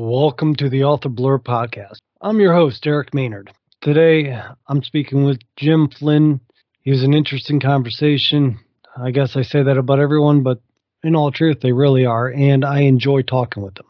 Welcome to the Author Blurb podcast. I'm your host, Eric Maynard. Today, I'm speaking with Jim Flynn. He was an interesting conversation. I guess I say that about everyone, but in all truth, they really are, and I enjoy talking with them.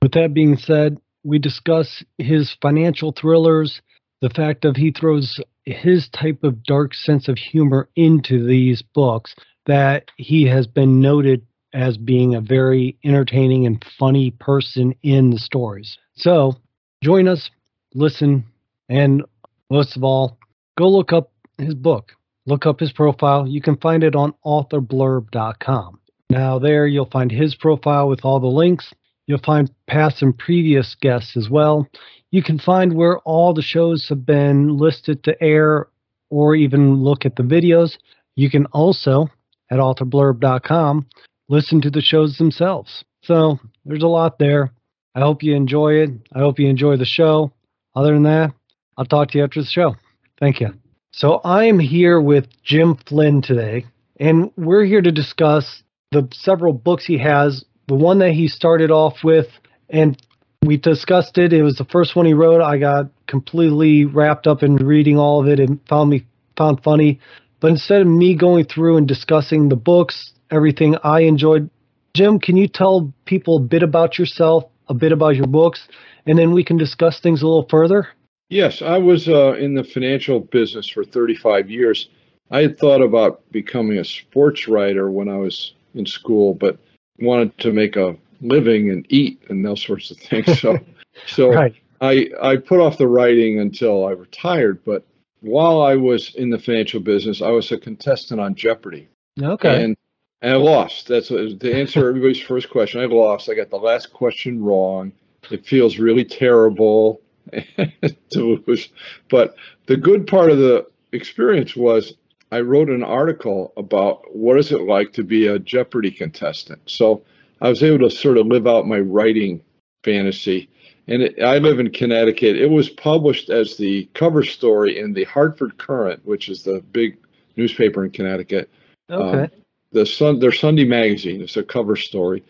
With that being said, we discuss his financial thrillers, the fact of he throws his type of dark sense of humor into these books that he has been noted as being a very entertaining and funny person in the stories. So join us, listen, and most of all, go look up his book. Look up his profile. You can find it on authorblurb.com. Now, there you'll find his profile with all the links. You'll find past and previous guests as well. You can find where all the shows have been listed to air or even look at the videos. You can also, at authorblurb.com, listen to the shows themselves. So there's a lot there. I hope you enjoy it. I hope you enjoy the show. Other than that, I'll talk to you after the show. Thank you. So I'm here with Jim Flynn today, and we're here to discuss the several books he has. The one that he started off with, and we discussed it. It was the first one he wrote. I got completely wrapped up in reading all of it and found me found funny. But instead of me going through and discussing the books, everything I enjoyed. Jim, can you tell people a bit about yourself, a bit about your books, and then we can discuss things a little further? Yes, I was uh, in the financial business for 35 years. I had thought about becoming a sports writer when I was in school, but wanted to make a living and eat and those sorts of things. So, so right. I I put off the writing until I retired. But while I was in the financial business, I was a contestant on Jeopardy. Okay. And and I lost. That's what, to answer everybody's first question. I lost. I got the last question wrong. It feels really terrible to lose. But the good part of the experience was I wrote an article about what is it like to be a Jeopardy contestant. So I was able to sort of live out my writing fantasy. And it, I live in Connecticut. It was published as the cover story in the Hartford Courant, which is the big newspaper in Connecticut. Okay. Um, the sun their Sunday magazine. It's a cover story.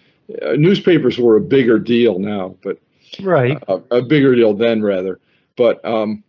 Uh, newspapers were a bigger deal now, but right uh, a bigger deal then rather. But um,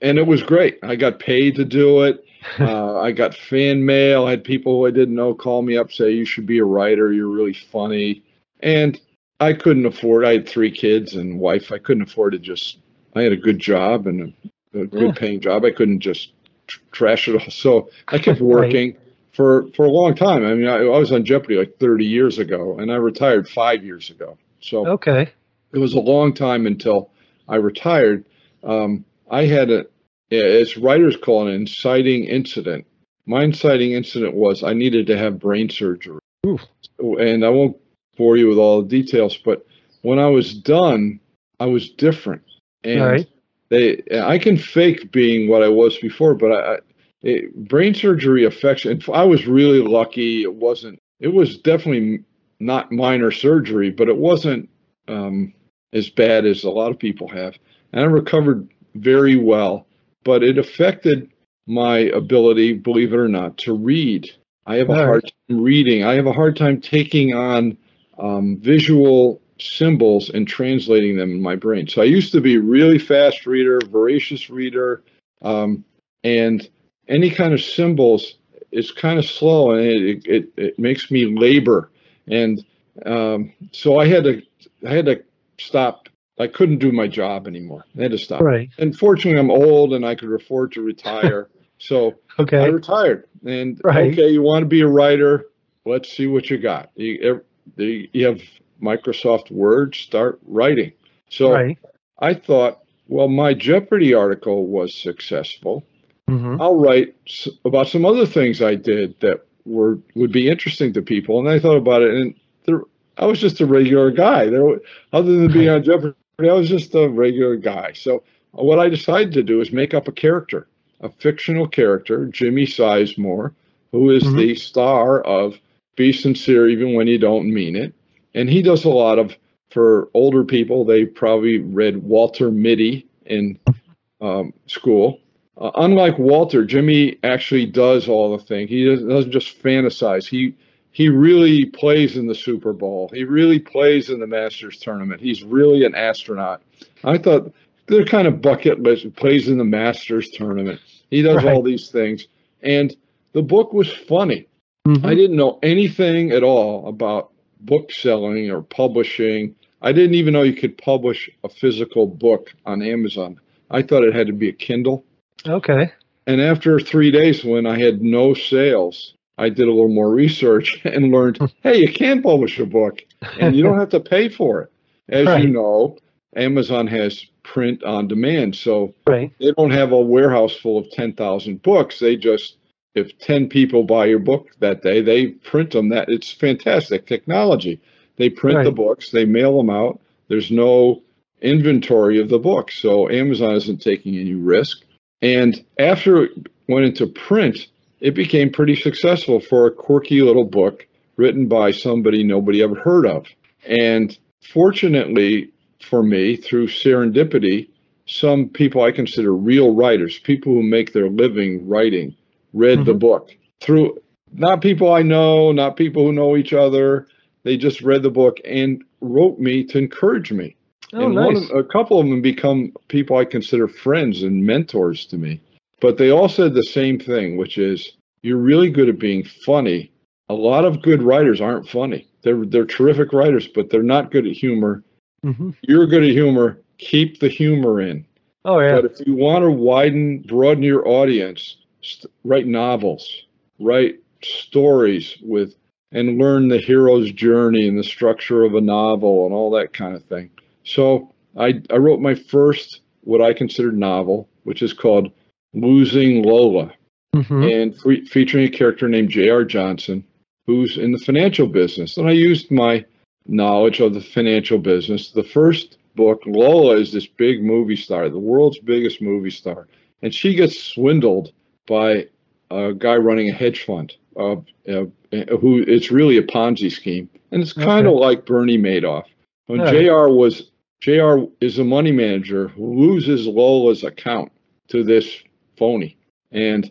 and it was great. I got paid to do it. Uh, I got fan mail. I had people who I didn't know call me up say you should be a writer. You're really funny. And I couldn't afford. I had three kids and wife. I couldn't afford to just. I had a good job and a, a good yeah. paying job. I couldn't just tr- trash it all. So I kept working. right for for a long time. I mean, I, I, was on Jeopardy like 30 years ago, and I retired five years ago. So okay, it was a long time until I retired. Um, I had a, as writers call it, an inciting incident. My inciting incident was I needed to have brain surgery, Oof. and I won't bore you with all the details, but when I was done, I was different, and right. they I can fake being what I was before, but I, it, brain surgery affects. And I was really lucky. It wasn't. It was definitely not minor surgery, but it wasn't um, as bad as a lot of people have. And I recovered very well, but it affected my ability, believe it or not, to read. I have a hard time reading. I have a hard time taking on um, visual symbols and translating them in my brain. So I used to be a really fast reader, voracious reader, um, and any kind of symbols is kind of slow and it, it, it makes me labor. And um, so I had to, I had to stop. I couldn't do my job anymore. I had to stop. Right. Unfortunately, I'm old and I could afford to retire. so okay. I retired. And right. okay, you want to be a writer? Let's see what you got. You, you have Microsoft Word. Start writing. So right. I thought, well, my Jeopardy article was successful. Mm-hmm. I'll write about some other things I did that were would be interesting to people. And I thought about it, and there, I was just a regular guy. There, other than being on Jeopardy, I was just a regular guy. So what I decided to do is make up a character, a fictional character, Jimmy Sizemore, who is mm-hmm. the star of Be Sincere Even When You Don't Mean It. And he does a lot of, for older people, they probably read Walter Mitty in um, school. Uh, unlike Walter, Jimmy actually does all the things. He doesn't just fantasize. He he really plays in the Super Bowl. He really plays in the Masters tournament. He's really an astronaut. I thought they're kind of bucket list. Plays in the Masters tournament. He does right. all these things, and the book was funny. Mm-hmm. I didn't know anything at all about book selling or publishing. I didn't even know you could publish a physical book on Amazon. I thought it had to be a Kindle. Okay. And after three days, when I had no sales, I did a little more research and learned, hey, you can publish a book and you don't have to pay for it. As right. you know, Amazon has print on demand. So right. they don't have a warehouse full of 10,000 books. They just, if 10 people buy your book that day, they print them. That It's fantastic technology. They print right. the books, they mail them out. There's no inventory of the book. So Amazon isn't taking any risk. And after it went into print, it became pretty successful for a quirky little book written by somebody nobody ever heard of. And fortunately for me, through serendipity, some people I consider real writers, people who make their living writing, read mm-hmm. the book through not people I know, not people who know each other. They just read the book and wrote me to encourage me. Oh, and nice. of, a couple of them become people I consider friends and mentors to me. But they all said the same thing, which is you're really good at being funny. A lot of good writers aren't funny. They're they're terrific writers, but they're not good at humor. Mm-hmm. You're good at humor. Keep the humor in. Oh yeah. But if you want to widen, broaden your audience, st- write novels, write stories with, and learn the hero's journey and the structure of a novel and all that kind of thing. So I, I wrote my first, what I considered novel, which is called Losing Lola, mm-hmm. and fe- featuring a character named J.R. Johnson, who's in the financial business. And I used my knowledge of the financial business. The first book, Lola is this big movie star, the world's biggest movie star, and she gets swindled by a guy running a hedge fund. Uh, uh, who it's really a Ponzi scheme, and it's kind of okay. like Bernie Madoff. When yeah. Jr. was Jr. is a money manager who loses Lola's account to this phony, and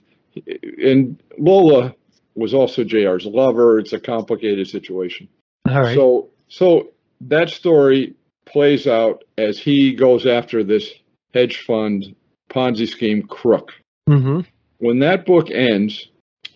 and Lola was also Jr.'s lover. It's a complicated situation. All right. So so that story plays out as he goes after this hedge fund Ponzi scheme crook. Mm-hmm. When that book ends,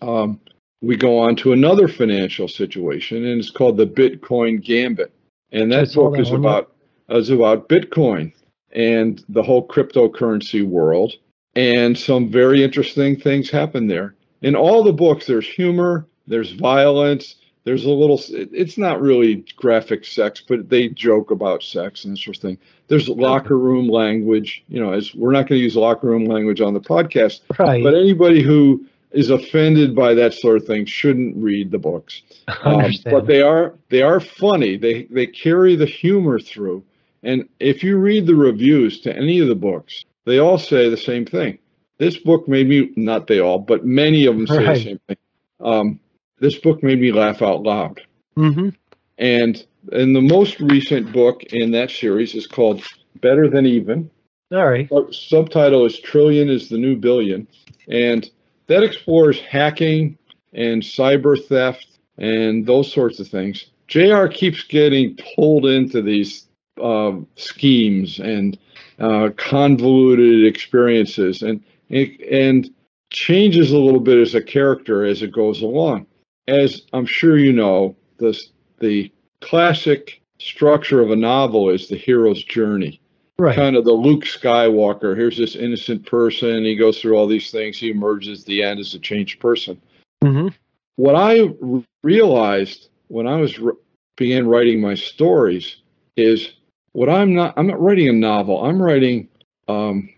um, we go on to another financial situation, and it's called the Bitcoin Gambit. And that book that is about is about Bitcoin and the whole cryptocurrency world. And some very interesting things happen there. In all the books, there's humor, there's violence, there's a little, it's not really graphic sex, but they joke about sex and that sort of thing. There's locker room language, you know, as we're not going to use locker room language on the podcast, right. but anybody who is offended by that sort of thing shouldn't read the books. Um, but they are they are funny. They they carry the humor through. And if you read the reviews to any of the books, they all say the same thing. This book made me not they all, but many of them say right. the same thing. Um, this book made me laugh out loud. Mm-hmm. And and the most recent book in that series is called Better Than Even. All right. Subtitle is Trillion is the New Billion. And that explores hacking and cyber theft and those sorts of things. JR keeps getting pulled into these uh, schemes and uh, convoluted experiences and and changes a little bit as a character as it goes along. As I'm sure you know, the the classic structure of a novel is the hero's journey. Right. Kind of the Luke Skywalker. Here's this innocent person. He goes through all these things. He emerges at the end as a changed person. Mm-hmm. What I r- realized when I was r- began writing my stories is what I'm not. I'm not writing a novel. I'm writing um,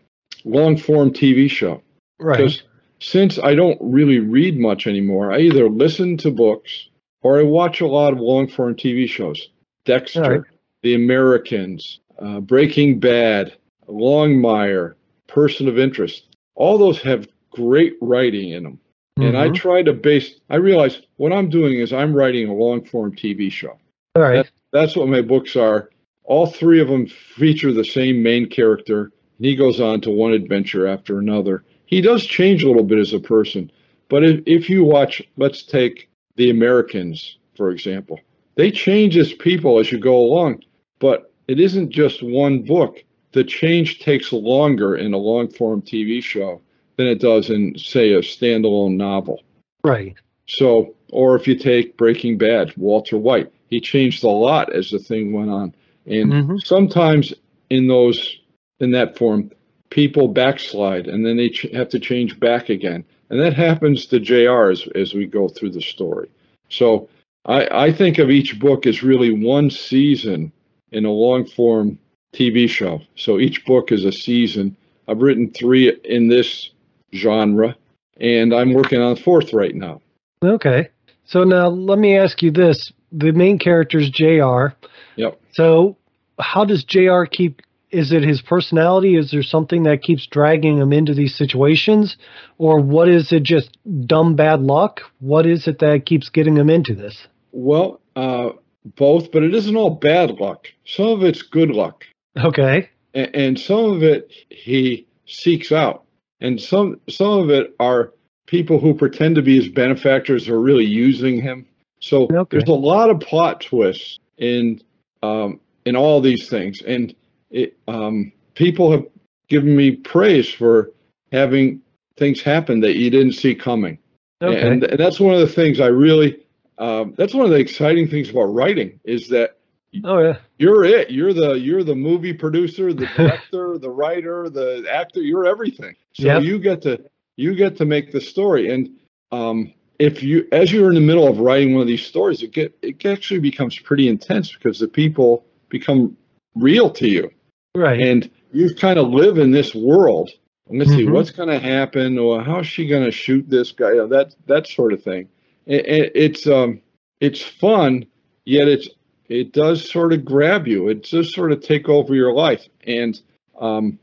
long form TV show. Right. Because since I don't really read much anymore, I either listen to books or I watch a lot of long form TV shows. Dexter, right. The Americans, uh, Breaking Bad, Longmire, Person of Interest. All those have great writing in them. Mm-hmm. And I mm-hmm. try to base, I realize what I'm doing is I'm writing a long form TV show. All right. That, that's what my books are. All three of them feature the same main character, and he goes on to one adventure after another. He does change a little bit as a person, but if, if you watch, let's take the Americans, for example. They change as people as you go along, but it isn't just one book. The change takes longer in a long form TV show than it does in, say, a standalone novel. Right. So, or if you take Breaking Bad, Walter White, he changed a lot as the thing went on. And mm-hmm. sometimes in those, in that form, people backslide and then they ch- have to change back again. And that happens to JR as, as we go through the story. So I, I think of each book as really one season in a long form TV show. So each book is a season. I've written three in this genre, and I'm working on fourth right now. Okay. So now let me ask you this. The main character is JR. Yep. So how does JR keep is it his personality? Is there something that keeps dragging him into these situations? Or what is it just dumb bad luck? What is it that keeps getting him into this? Well, uh, both, but it isn't all bad luck. Some of it's good luck. Okay. And, and some of it he seeks out. And some some of it are people who pretend to be his benefactors are really using him. So okay. there's a lot of plot twists in um, in all these things, and it, um, people have given me praise for having things happen that you didn't see coming. Okay. And, and that's one of the things I really. Um, that's one of the exciting things about writing is that oh yeah you're it you're the you're the movie producer the director the writer the actor you're everything so yep. you get to you get to make the story and um, if you as you're in the middle of writing one of these stories it get it actually becomes pretty intense because the people become real to you. Right. And you kind of live in this world. Let's mm-hmm. see what's going to happen? Or how's she going to shoot this guy? You know, that that sort of thing. It, it, it's um it's fun yet it's it does sort of grab you. It does sort of take over your life. And um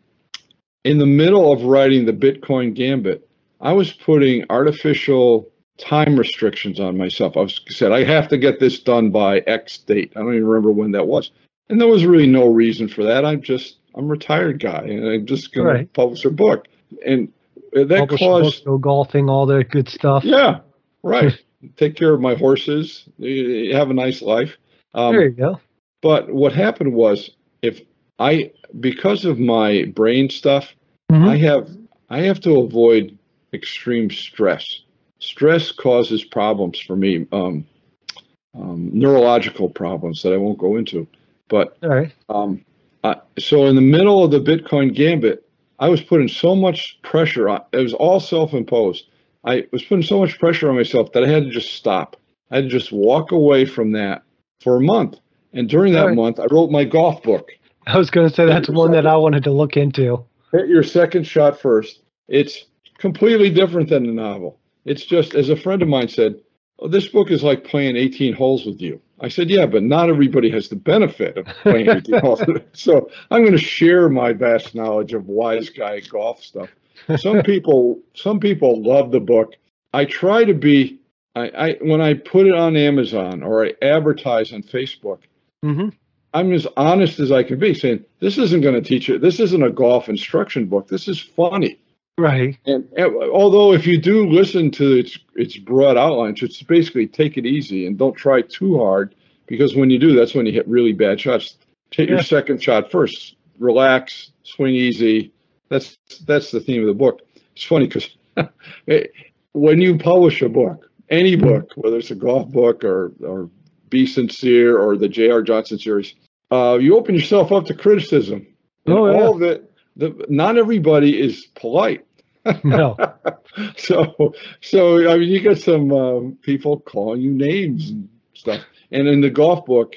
in the middle of writing the Bitcoin Gambit, I was putting artificial time restrictions on myself. I was said I have to get this done by X date. I don't even remember when that was, and there was really no reason for that. I'm just I'm a retired guy, and I'm just going right. to publish a book, and that publish caused go golfing, all that good stuff. Yeah, right. Take care of my horses. Have a nice life. Um, there you go. But what happened was, if I because of my brain stuff, mm-hmm. I have I have to avoid extreme stress. Stress causes problems for me, um, um, neurological problems that I won't go into. But um, I, so in the middle of the Bitcoin gambit, I was putting so much pressure on. It was all self-imposed. I was putting so much pressure on myself that I had to just stop. I had to just walk away from that for a month. And during that right. month, I wrote my golf book. I was going to say that's one that I wanted to look into. Hit your second shot first. It's completely different than the novel. It's just, as a friend of mine said, oh, this book is like playing 18 holes with you. I said, yeah, but not everybody has the benefit of playing 18 holes. So I'm going to share my vast knowledge of wise guy golf stuff. Some people, some people love the book. I try to be, I, I when I put it on Amazon or I advertise on Facebook, mm-hmm. I'm as honest as I can be, saying this isn't going to teach you. This isn't a golf instruction book. This is funny. Right. And, and, although if you do listen to its its broad outlines, it's basically take it easy and don't try too hard because when you do, that's when you hit really bad shots. Take yeah. your second shot first. Relax, swing easy. That's that's the theme of the book. It's funny because when you publish a book, any book, whether it's a golf book or or Be Sincere or the J.R. Johnson series, uh, you open yourself up to criticism. And oh, yeah. all of it, the, not everybody is polite. No. so, so I mean, you get some um, people calling you names and stuff. And in the golf book,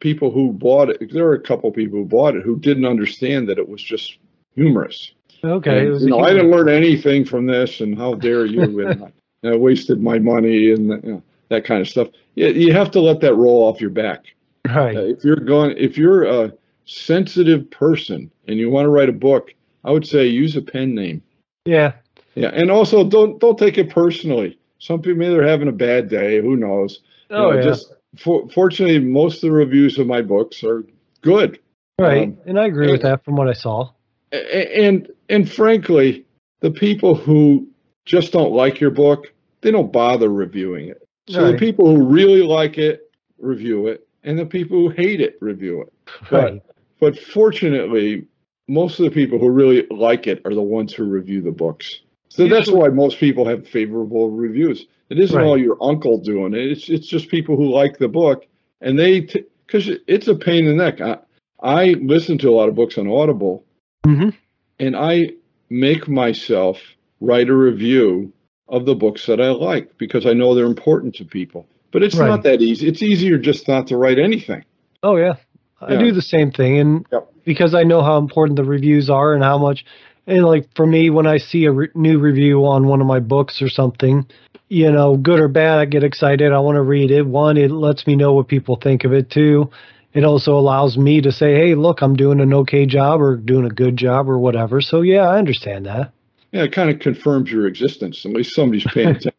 people who bought it, there were a couple people who bought it who didn't understand that it was just humorous. Okay. And, you know, I didn't learn anything from this, and how dare you? and I, I wasted my money and you know, that kind of stuff. You, you have to let that roll off your back. Right. Uh, if you're going, if you're a sensitive person and you want to write a book, I would say use a pen name. Yeah. Yeah, and also don't don't take it personally. Some people maybe they're having a bad day. Who knows? Oh you know, yeah. Just for, fortunately, most of the reviews of my books are good. Right, um, and I agree and, with that from what I saw. And and frankly, the people who just don't like your book, they don't bother reviewing it. So the people who really like it review it, and the people who hate it review it. Right. But fortunately, most of the people who really like it are the ones who review the books. So that's why most people have favorable reviews. It isn't Right. all your uncle doing it. It's it's just people who like the book, and they because it's a pain in the neck. I, I listen to a lot of books on Audible, hmm and I make myself write a review of the books that I like because I know they're important to people. But it's Right. not that easy. It's easier just not to write anything. Oh yeah, I Yeah. do the same thing, and Yep. because I know how important the reviews are and how much, and like for me, when I see a re- new review on one of my books or something, you know, good or bad, I get excited. I want to read it. One, it lets me know what people think of it. Two, it also allows me to say, hey, look, I'm doing an okay job or doing a good job or whatever. So yeah, I understand that. Yeah, it kind of confirms your existence. At least somebody's paying attention.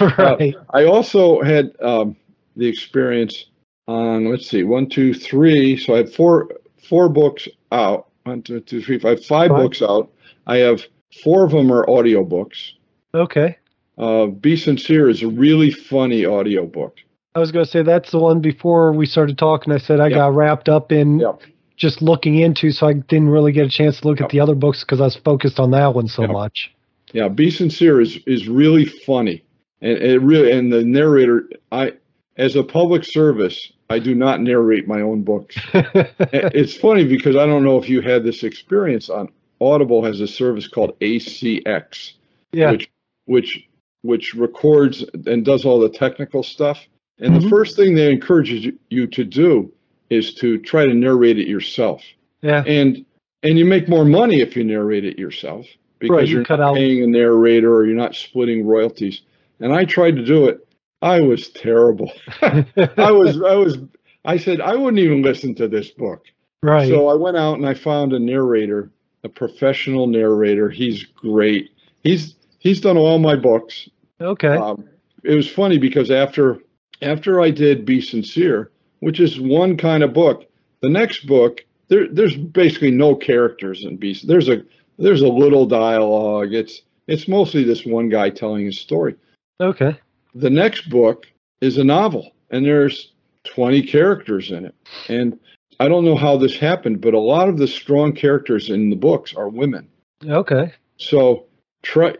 right. I also had um, the experience on let's see, one, two, three. So I have four four books out. One, two, two, three, five, five Fine. books out. I have four of them are audiobooks. Okay. Uh, Be Sincere is a really funny audiobook. I was going to say that's the one before we started talking. I said I Yep. got wrapped up in Yep. just looking into, so I didn't really get a chance to look Yep. at the other books because I was focused on that one so much. Yeah, Be Sincere is is really funny, and it really and the narrator. I as a public service, I do not narrate my own books. it's funny because I don't know if you had this experience on Audible has a service called ACX, yeah. which which which records and does all the technical stuff. And the Mhm. first thing they encourage you- to do is to try to narrate it yourself. yeah. And and you make more money if you narrate it yourself because Right, you you're cut not out- paying a narrator or you're not splitting royalties. And I tried to do it. I was terrible. I was I was I said I wouldn't even listen to this book. right. So I went out and I found a narrator, a professional narrator. He's great. He's he's done all my books. okay. Um, it was funny because after after I did Be Sincere, which is one kind of book, the next book there there's basically no characters in Be. There's a there's a little dialogue. It's it's mostly this one guy telling his story. okay. The next book is a novel, and there's 20 characters in it. And I don't know how this happened, but a lot of the strong characters in the books are women. Okay. So try.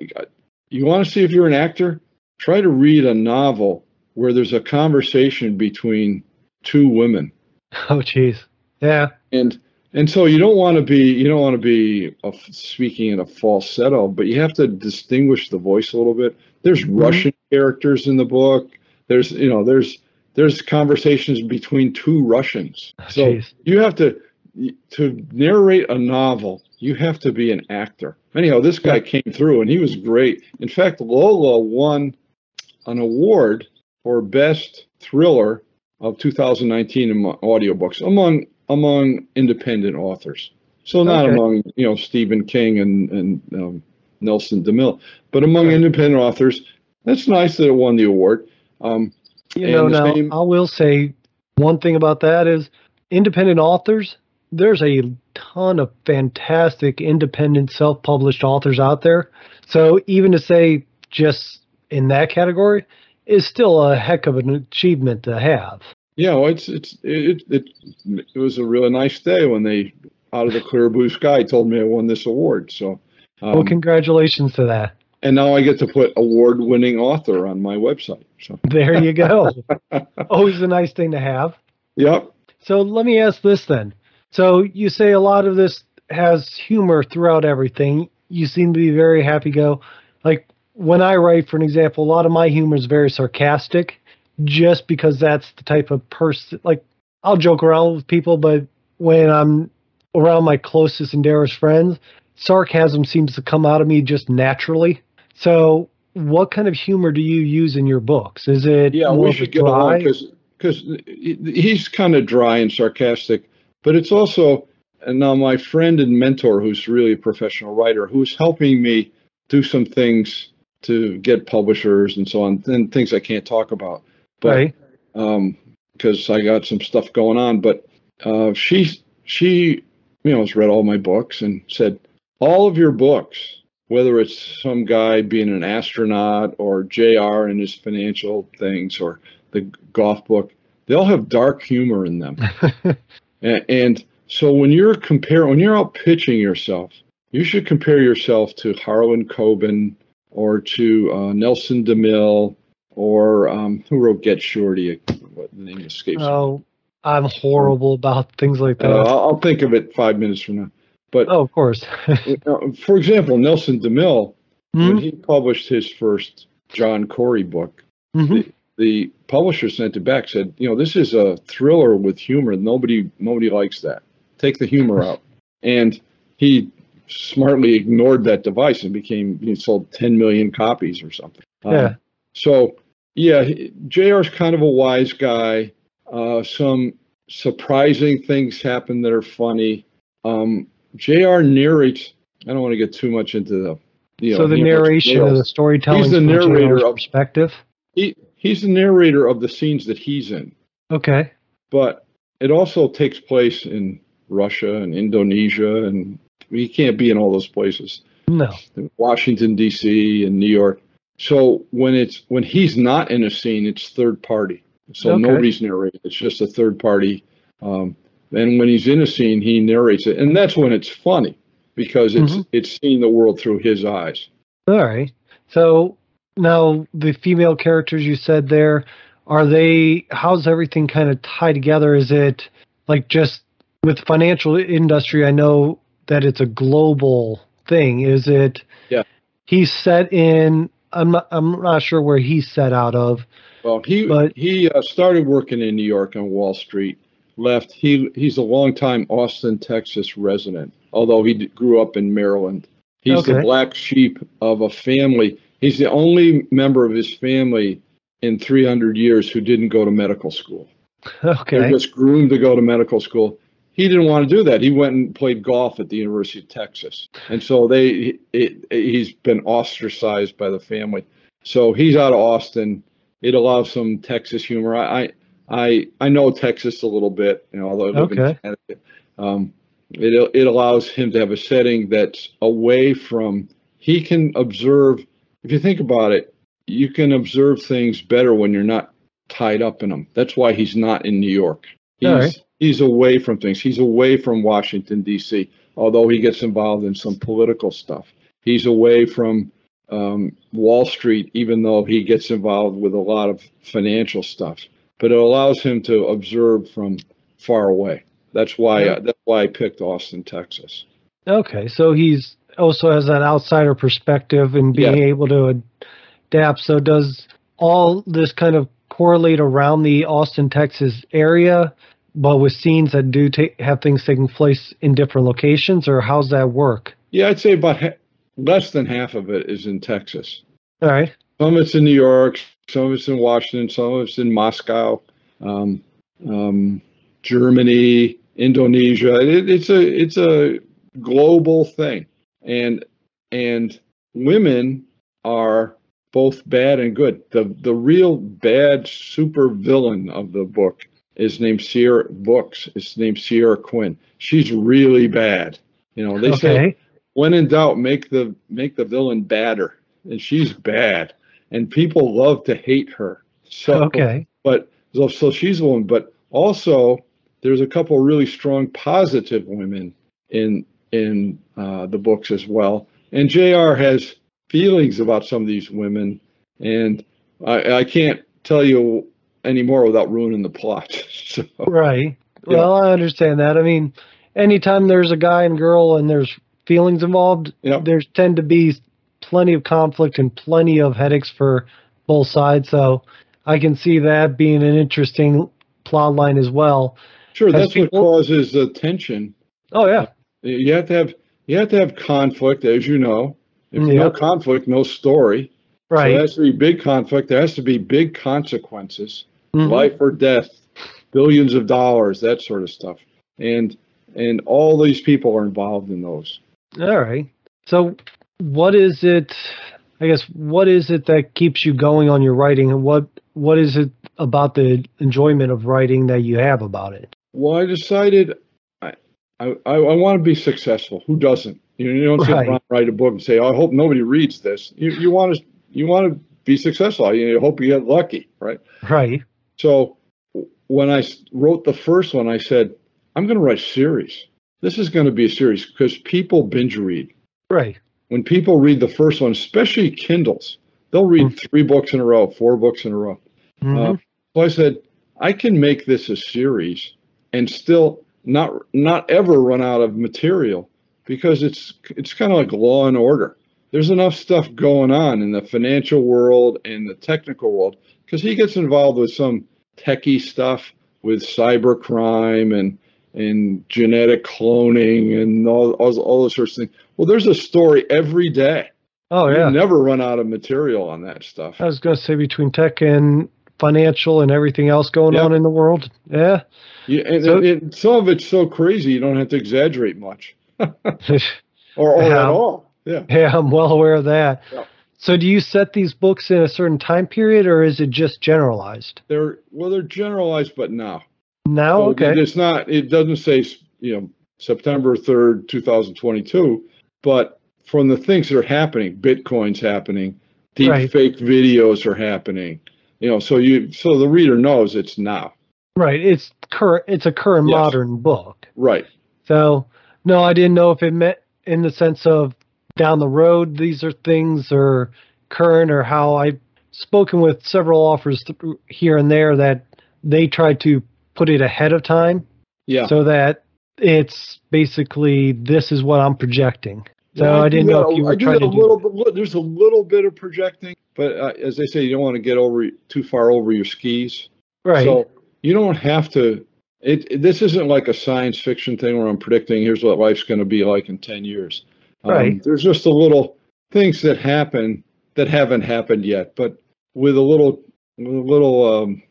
You want to see if you're an actor? Try to read a novel where there's a conversation between two women, Oh, jeez. Yeah. and and so you don't want to be you don't want to be a, speaking in a falsetto, but you have to distinguish the voice a little bit. There's Mhm. Russian characters in the book. There's you know there's there's conversations between two Russians. Oh, So jeez. you have to to narrate a novel. You have to be an actor. Anyhow, this guy came through and he was great. In fact, Lola won an award for best thriller of 2019 in audiobooks among among independent authors. So not Okay. among you know Stephen King and and um, Nelson DeMille, but among Right. independent authors. That's nice that it won the award. Um, You know, now same- I will say one thing about that is independent authors. There's a ton of fantastic independent self-published authors out there. So even to say just in that category is still a heck of an achievement to have. Yeah, well, it's it's it, it it was a really nice day when they out of the clear blue sky told me I won this award. So, um, well, congratulations to that. And now I get to put award-winning author on my website. So, There you go. Always a nice thing to have. yep, So let me ask this then. So you say a lot of this has humor throughout everything. You seem to be very happy go. Like when I write, for an example, a lot of my humor is very sarcastic just because that's the type of person like I'll joke around with people, but when I'm around my closest and dearest friends, sarcasm seems to come out of me just naturally. So what kind of humor do you use in your books? Is it yeah, we should get along because because he's kind of dry and sarcastic, but it's also and now my friend and mentor, who's really a professional writer, who's helping me do some things to get publishers and so on, and things I can't talk about. But right. um, because I got some stuff going on. But uh, she she you know has read all my books and said all of your books whether it's some guy being an astronaut or JR and his financial things or the golf book, they all have dark humor in them. and, and so when you're comparing, when you're out pitching yourself, you should compare yourself to Harlan Coben or to uh, Nelson DeMille or um, who wrote Get Shorty. What the name escapes me. Oh, I'm horrible about things like that. Uh, I'll I'll think of it five minutes from now. But oh, of course. for example, Nelson DeMille, when Mhm, he published his first John Corey book, mhm. the publisher sent it back said, you know, this is a thriller with humor. Nobody nobody likes that. Take the humor out. And he smartly ignored that device and became he sold 10 million copies or something. Um, Yeah. so yeah, he- JR's kind of a wise guy. Uh, some surprising things happen that are funny. Um, JR narrates. I don't want to get too much into the. You know, so the he narration of the storytelling He's the narrator of- perspective. He he's the narrator of the scenes that he's in. Okay. but it also takes place in Russia and Indonesia, and he can't be in all those places. No. Washington D.C. and New York. So when it's when he's not in a scene, it's third party. So Okay. nobody's narrating. It's just a third party. Um, and when he's in a scene, he narrates it, and that's when it's funny because it's Mhm. it's seeing the world through his eyes. All right. So now the female characters you said there, are they? How's everything kind of tied together? Is it like just with financial industry? I know that it's a global thing. Is it? Yeah. He's set in. I'm not. I'm not sure where he's set out of. Well, he But- he uh, started working in New York on Wall Street. Left. He he's a longtime Austin, Texas resident. Although he d- grew up in Maryland, he's the black sheep of a family. He's the only member of his family in 300 years who didn't go to medical school. Okay. They're Okay. just groomed to go to medical school. He didn't want to do that. He went and played golf at the University of Texas, and so they it, he's been ostracized by the family. So he's out of Austin. It allows some Texas humor. I I I I know Texas a little bit, you know, although I live Okay. in Connecticut. Um, it it allows him to have a setting that's away from. He can observe. If you think about it, you can observe things better when you're not tied up in them. That's why he's not in New York. He's right. he's away from things. He's away from Washington D.C. Although he gets involved in some political stuff, he's away from um, Wall Street. Even though he gets involved with a lot of financial stuff, but it allows him to observe from far away. That's why uh, that's why I picked Austin, Texas. Okay. So he's also has that outsider perspective and being Yeah. able to adapt. So does all this kind of correlate around the Austin, Texas area, but with scenes that do ta- have things taking place in different locations, or how's that work? Yeah, I'd say about ha- less than half of it is in Texas. All right. Some it's in New York, some of it's in Washington, some of it's in Moscow, um, um, Germany, Indonesia. It, it's a it's a global thing, and and women are both bad and good. The the real bad super villain of the book is named Sierra Books. It's named Sierra Quinn. She's really bad. You know, they say when in doubt, make the make the villain badder, and she's bad, and people love to hate her. So, Okay. but so, so she's the one. But also, there's a couple really strong positive women in in uh, the books as well. And Jr. has feelings about some of these women, and I, I can't tell you anymore without ruining the plot. so, Right. Yeah. Well, I understand that. I mean, anytime there's a guy and girl and there's feelings involved, Yep. there's tend to be plenty of conflict and plenty of headaches for both sides. So I can see that being an interesting plot line as well. sure, Has that's what causes the tension. Oh yeah. You have to have you have to have conflict, as you know. If Yeah. no conflict, no story. So Right. there has to be big conflict. There has to be big consequences, Mhm. life or death, billions of dollars, that sort of stuff. And and all these people are involved in those. All right. So what is it I guess what is it that keeps you going on your writing and what what is it about the enjoyment of writing that you have about it? Well, I decided I I, I, want to be successful. Who doesn't? You, know, you don't sit around and write a book and say, oh, "I hope nobody reads this." You you want to you want to be successful. You hope you get lucky, right? Right. So when I wrote the first one, I said, I'm going to write a series. This is going to be a series because people binge read. Right. When people read the first one, especially Kindles, they'll read Mm. three books in a row, four books in a row. Mhm. Uh, so I said, I can make this a series and still not not ever run out of material because it's it's kind of like law and order. There's enough stuff going on in the financial world and the technical world because he gets involved with some techie stuff with cyber crime and and genetic cloning and all, all, all those sorts of things. Well, there's a story every day. oh You yeah. never run out of material on that stuff. I was going to say between tech and financial and everything else going Yeah. on in the world. Yeah. Yeah, and, So- and, and some of it's so crazy you don't have to exaggerate much, or, or Yeah. at all. Yeah, yeah, I'm well aware of that. Yeah. So do you set these books in a certain time period or is it just generalized? they're well, they're generalized, but now. Now, So okay. It's not. It doesn't say you know September third, two thousand twenty-two, but from the things that are happening, Bitcoin's happening, deep Right. fake videos are happening. You know, so you so the reader knows it's now. Right. It's current. It's a current Yes. modern book. Right. So no, I didn't know if it meant in the sense of down the road these are things or current or how I've spoken with several offers th- here and there that they try to put it ahead of time Yeah. so that it's basically this is what I'm projecting. So Yeah, I, do didn't know if you were I do trying that to do. little bit. There's a little bit of projecting, but uh, as they say, you don't want to get over too far over your skis. Right. So you don't have to. It, it- this isn't like a science fiction thing where I'm predicting here's what life's going to be like in ten years. Um, Right. There's just a little things that happen that haven't happened yet, but with a little, with a little um,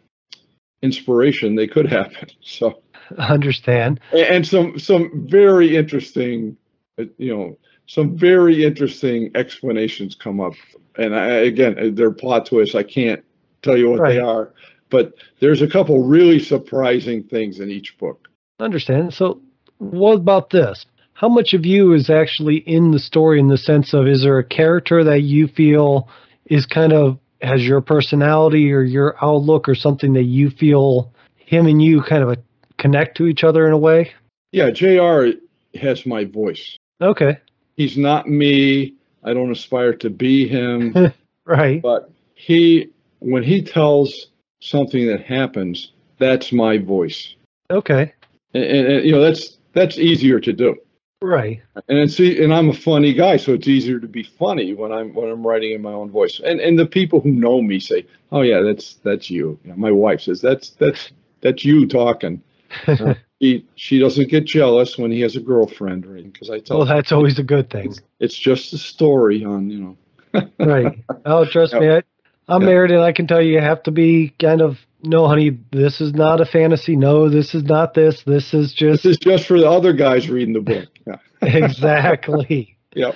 inspiration, they could happen. So understand. and, some some very interesting, uh, you know, some very interesting explanations come up. And I, again, they're plot twists. I can't tell you what they are, but there's a couple really surprising things in each book. Understand. So, what about this? How much of you is actually in the story in the sense of is there a character that you feel is kind of has your personality or your outlook or something that you feel him and you kind of a, connect to each other in a way? Yeah, Jr. has my voice. Okay. He's not me. I don't aspire to be him, Right. but he when he tells something that happens, that's my voice. Okay. And, and, and, you know that's that's easier to do. Right. And see, and I'm a funny guy, so it's easier to be funny when I'm when I'm writing in my own voice. And and the people who know me say, "Oh yeah, that's that's you." you know, my wife says, "That's that's that's you talking." Uh, she she doesn't get jealous when he has a girlfriend or anything because I tell Well, her that's always a good thing. it's just a story on you know. Right. Oh, trust me, I, I'm Yeah. married and I can tell you, you have to be kind of, no, honey, this is not a fantasy. No, this is not this. This is just This is just for the other guys reading the book. Exactly. Yep.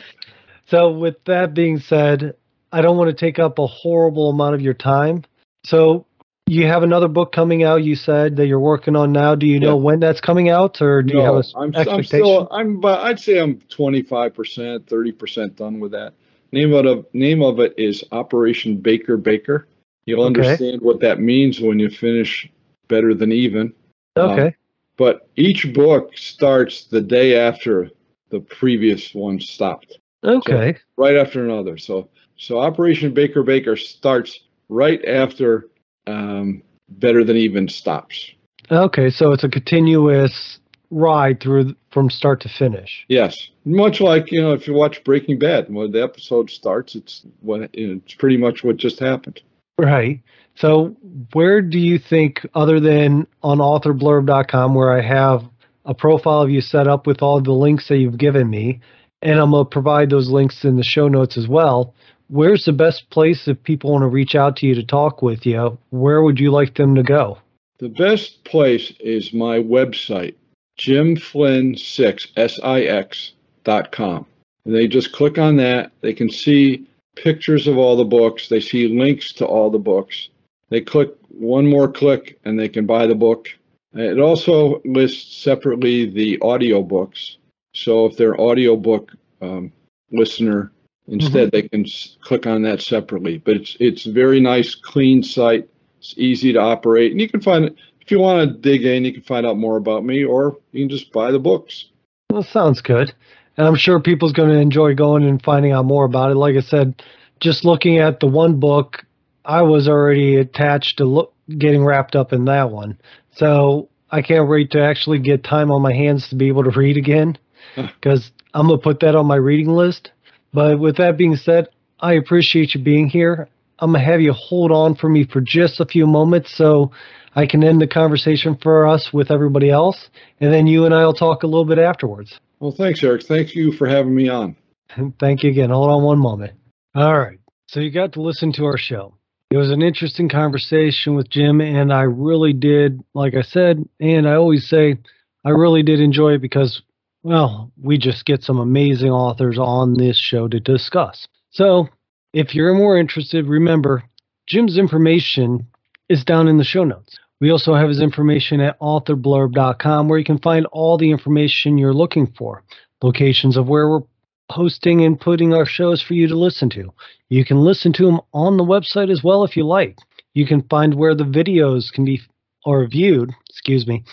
So, with that being said, I don't want to take up a horrible amount of your time. So, you have another book coming out. You said that you're working on now. Do you know when that's coming out, or do you have No, a I'm, I'm still I'm I'd say I'm 25 percent, 30 percent done with that. Name of it, name of it is Operation Baker Baker. You'll Okay. understand what that means when you finish better than even. okay. Um, but each book starts the day after the previous one stopped, okay. right after another. So so Operation Baker Baker starts right after um, Better Than Even stops. Okay. So it's a continuous ride through from start to finish. Yes, much like you know, if you watch Breaking Bad, when the episode starts, it's what it's pretty much what just happened. Right. So, where do you think, other than on authorblurb.com, where I have a profile of you set up with all the links that you've given me, and I'm going to provide those links in the show notes as well, where's the best place if people want to reach out to you to talk with you? Where would you like them to go? The best place is my website, jimflynn6 s i x dot com. And they just click on that. They can see pictures of all the books. They see links to all the books. They click one more click, and they can buy the book. It also lists separately the audiobooks. So if they're audiobook um, listener, instead they can s- click on that separately. But it's it's a very nice, clean site. It's easy to operate, and you can find if you want to dig in. You can find out more about me, or you can just buy the books. Well, sounds good. And I'm sure people's going to enjoy going and finding out more about it. Like I said, just looking at the one book, I was already attached to look, getting wrapped up in that one. So I can't wait to actually get time on my hands to be able to read again because I'm going to put that on my reading list. But with that being said, I appreciate you being here. I'm going to have you hold on for me for just a few moments so I can end the conversation for us with everybody else. And then you and I will talk a little bit afterwards. Well, thanks, Eric. Thank you for having me on. Thank you again. Hold on one moment. All right. So you got to listen to our show. It was an interesting conversation with Jim, and I really did, like I said, and I always say, I really did enjoy it because, well, we just get some amazing authors on this show to discuss. So if you're more interested, remember, Jim's information is down in the show notes. We also have his information at authorblurb.com where you can find all the information you're looking for, locations of where we're hosting and putting our shows for you to listen to. You can listen to them on the website as well if you like. You can find where the videos can be or viewed, excuse me,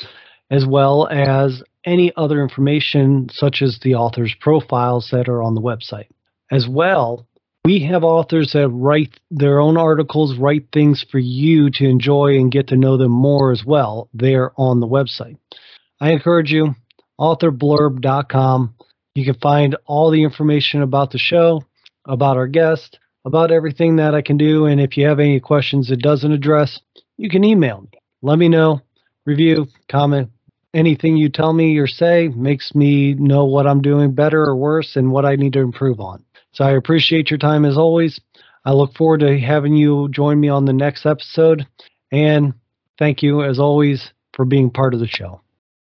as well as any other information such as the author's profiles that are on the website. As well, we have authors that write their own articles, write things for you to enjoy and get to know them more as well. They're on the website. I encourage you, authorblurb.com. You can find all the information about the show, about our guest, about everything that I can do. And if you have any questions it doesn't address, you can email me. Let me know, review, comment. Anything you tell me or say makes me know what I'm doing better or worse and what I need to improve on. So I appreciate your time as always. I look forward to having you join me on the next episode. And thank you, as always, for being part of the show.